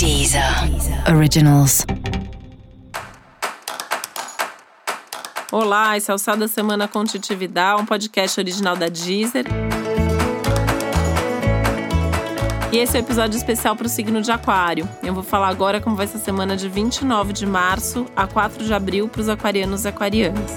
Deezer. Originals. Olá, esse é o Sal da Semana com Titi Vidal, um podcast original da Deezer. E esse é o um episódio especial para o signo de Aquário. Eu vou falar agora como vai ser a semana de 29 de março a 4 de abril para os aquarianos e aquarianas.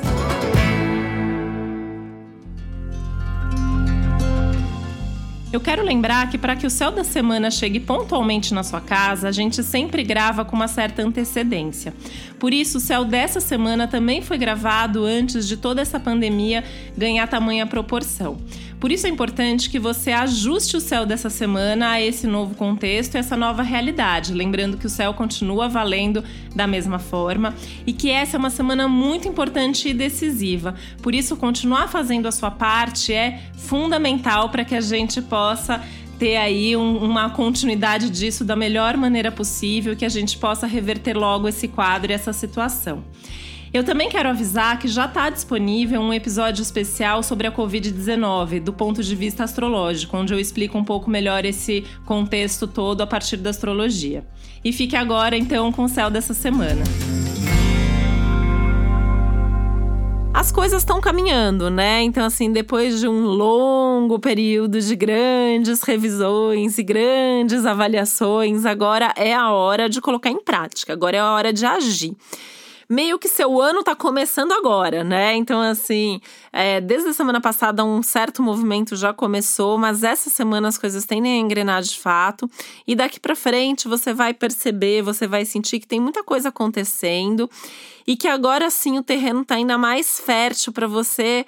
Eu quero lembrar que para que o céu da semana chegue pontualmente na sua casa, a gente sempre grava com uma certa antecedência. Por isso, o céu dessa semana também foi gravado antes de toda essa pandemia ganhar tamanha proporção. Por isso é importante que você ajuste o céu dessa semana a esse novo contexto e essa nova realidade, lembrando que o céu continua valendo da mesma forma e que essa é uma semana muito importante e decisiva. Por isso, continuar fazendo a sua parte é fundamental para que a gente possa ter aí um, uma continuidade disso da melhor maneira possível, que a gente possa reverter logo esse quadro e essa situação. Eu também quero avisar que já está disponível um episódio especial sobre a Covid-19, do ponto de vista astrológico, onde eu explico um pouco melhor esse contexto todo a partir da astrologia. E fique agora, então, com o céu dessa semana. Coisas estão caminhando, né? Então, assim, depois de um longo período de grandes revisões e grandes avaliações, agora é a hora de colocar em prática, agora é a hora de agir meio que seu ano tá começando agora, né? Então, assim, é, desde a semana passada um certo movimento já começou, mas essa semana as coisas tendem a engrenar de fato. E daqui para frente você vai perceber, você vai sentir que tem muita coisa acontecendo e que agora sim o terreno tá ainda mais fértil para você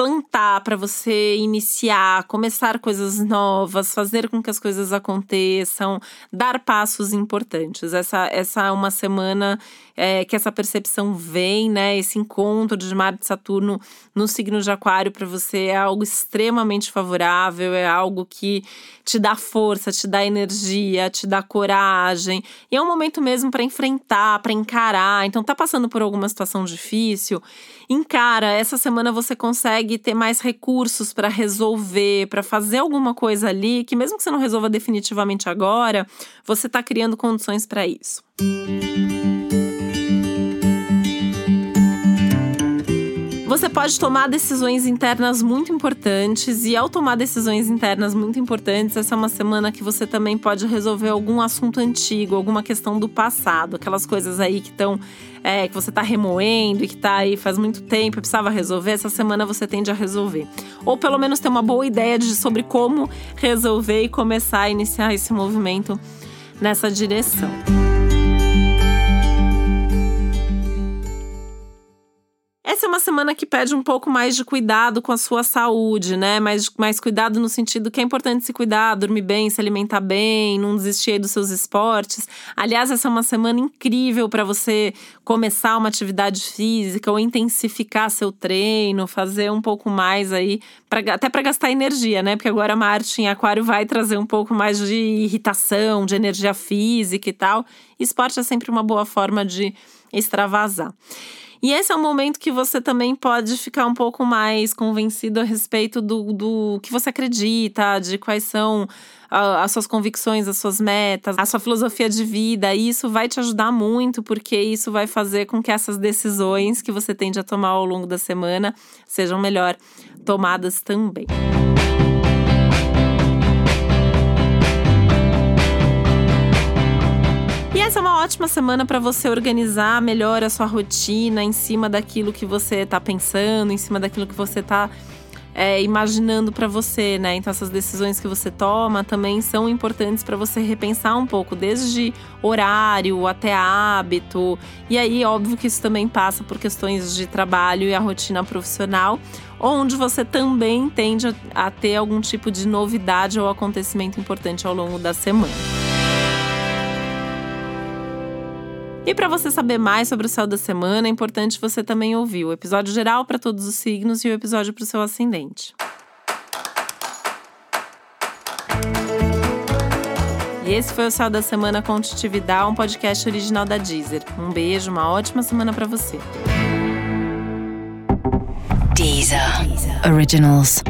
plantar, para você iniciar, começar coisas novas, fazer com que as coisas aconteçam, dar passos importantes. Essa, essa é uma semana é, que essa percepção vem, né? Esse encontro de Marte e Saturno no signo de Aquário para você é algo extremamente favorável, é algo que te dá força, te dá energia, te dá coragem. E é um momento mesmo para enfrentar, para encarar. Então, tá passando por alguma situação difícil? Encara. Essa semana você consegue ter mais recursos para resolver, para fazer alguma coisa ali que, mesmo que você não resolva definitivamente agora, você está criando condições para isso. Música Você pode tomar decisões internas muito importantes, e ao tomar decisões internas muito importantes, essa é uma semana que você também pode resolver algum assunto antigo, alguma questão do passado, aquelas coisas aí que estão. É, que você está remoendo e que está aí faz muito tempo e precisava resolver, essa semana você tende a resolver. Ou pelo menos ter uma boa ideia de, sobre como resolver e começar a iniciar esse movimento nessa direção. É uma semana que pede um pouco mais de cuidado com a sua saúde, né? Mais, mais cuidado no sentido que é importante se cuidar, dormir bem, se alimentar bem, não desistir dos seus esportes. Aliás, essa é uma semana incrível para você começar uma atividade física ou intensificar seu treino, fazer um pouco mais aí, pra, até para gastar energia, né? Porque agora Marte em Aquário vai trazer um pouco mais de irritação, de energia física e tal. Esporte é sempre uma boa forma de extravasar. E esse é um momento que você também pode ficar um pouco mais convencido a respeito do, do que você acredita, de quais são as suas convicções, as suas metas, a sua filosofia de vida. E isso vai te ajudar muito, porque isso vai fazer com que essas decisões que você tende a tomar ao longo da semana sejam melhor tomadas também. Essa é uma ótima semana para você organizar melhor a sua rotina em cima daquilo que você está pensando, em cima daquilo que você está é, imaginando para você, né? Então essas decisões que você toma também são importantes para você repensar um pouco, desde horário até hábito. E aí, óbvio que isso também passa por questões de trabalho e a rotina profissional, onde você também tende a ter algum tipo de novidade ou acontecimento importante ao longo da semana. E para você saber mais sobre o céu da semana, é importante você também ouvir o episódio geral para todos os signos e o episódio para o seu ascendente. E esse foi o Céu da Semana com Titividade, um podcast original da Deezer. Um beijo, uma ótima semana para você. Deezer. Originals.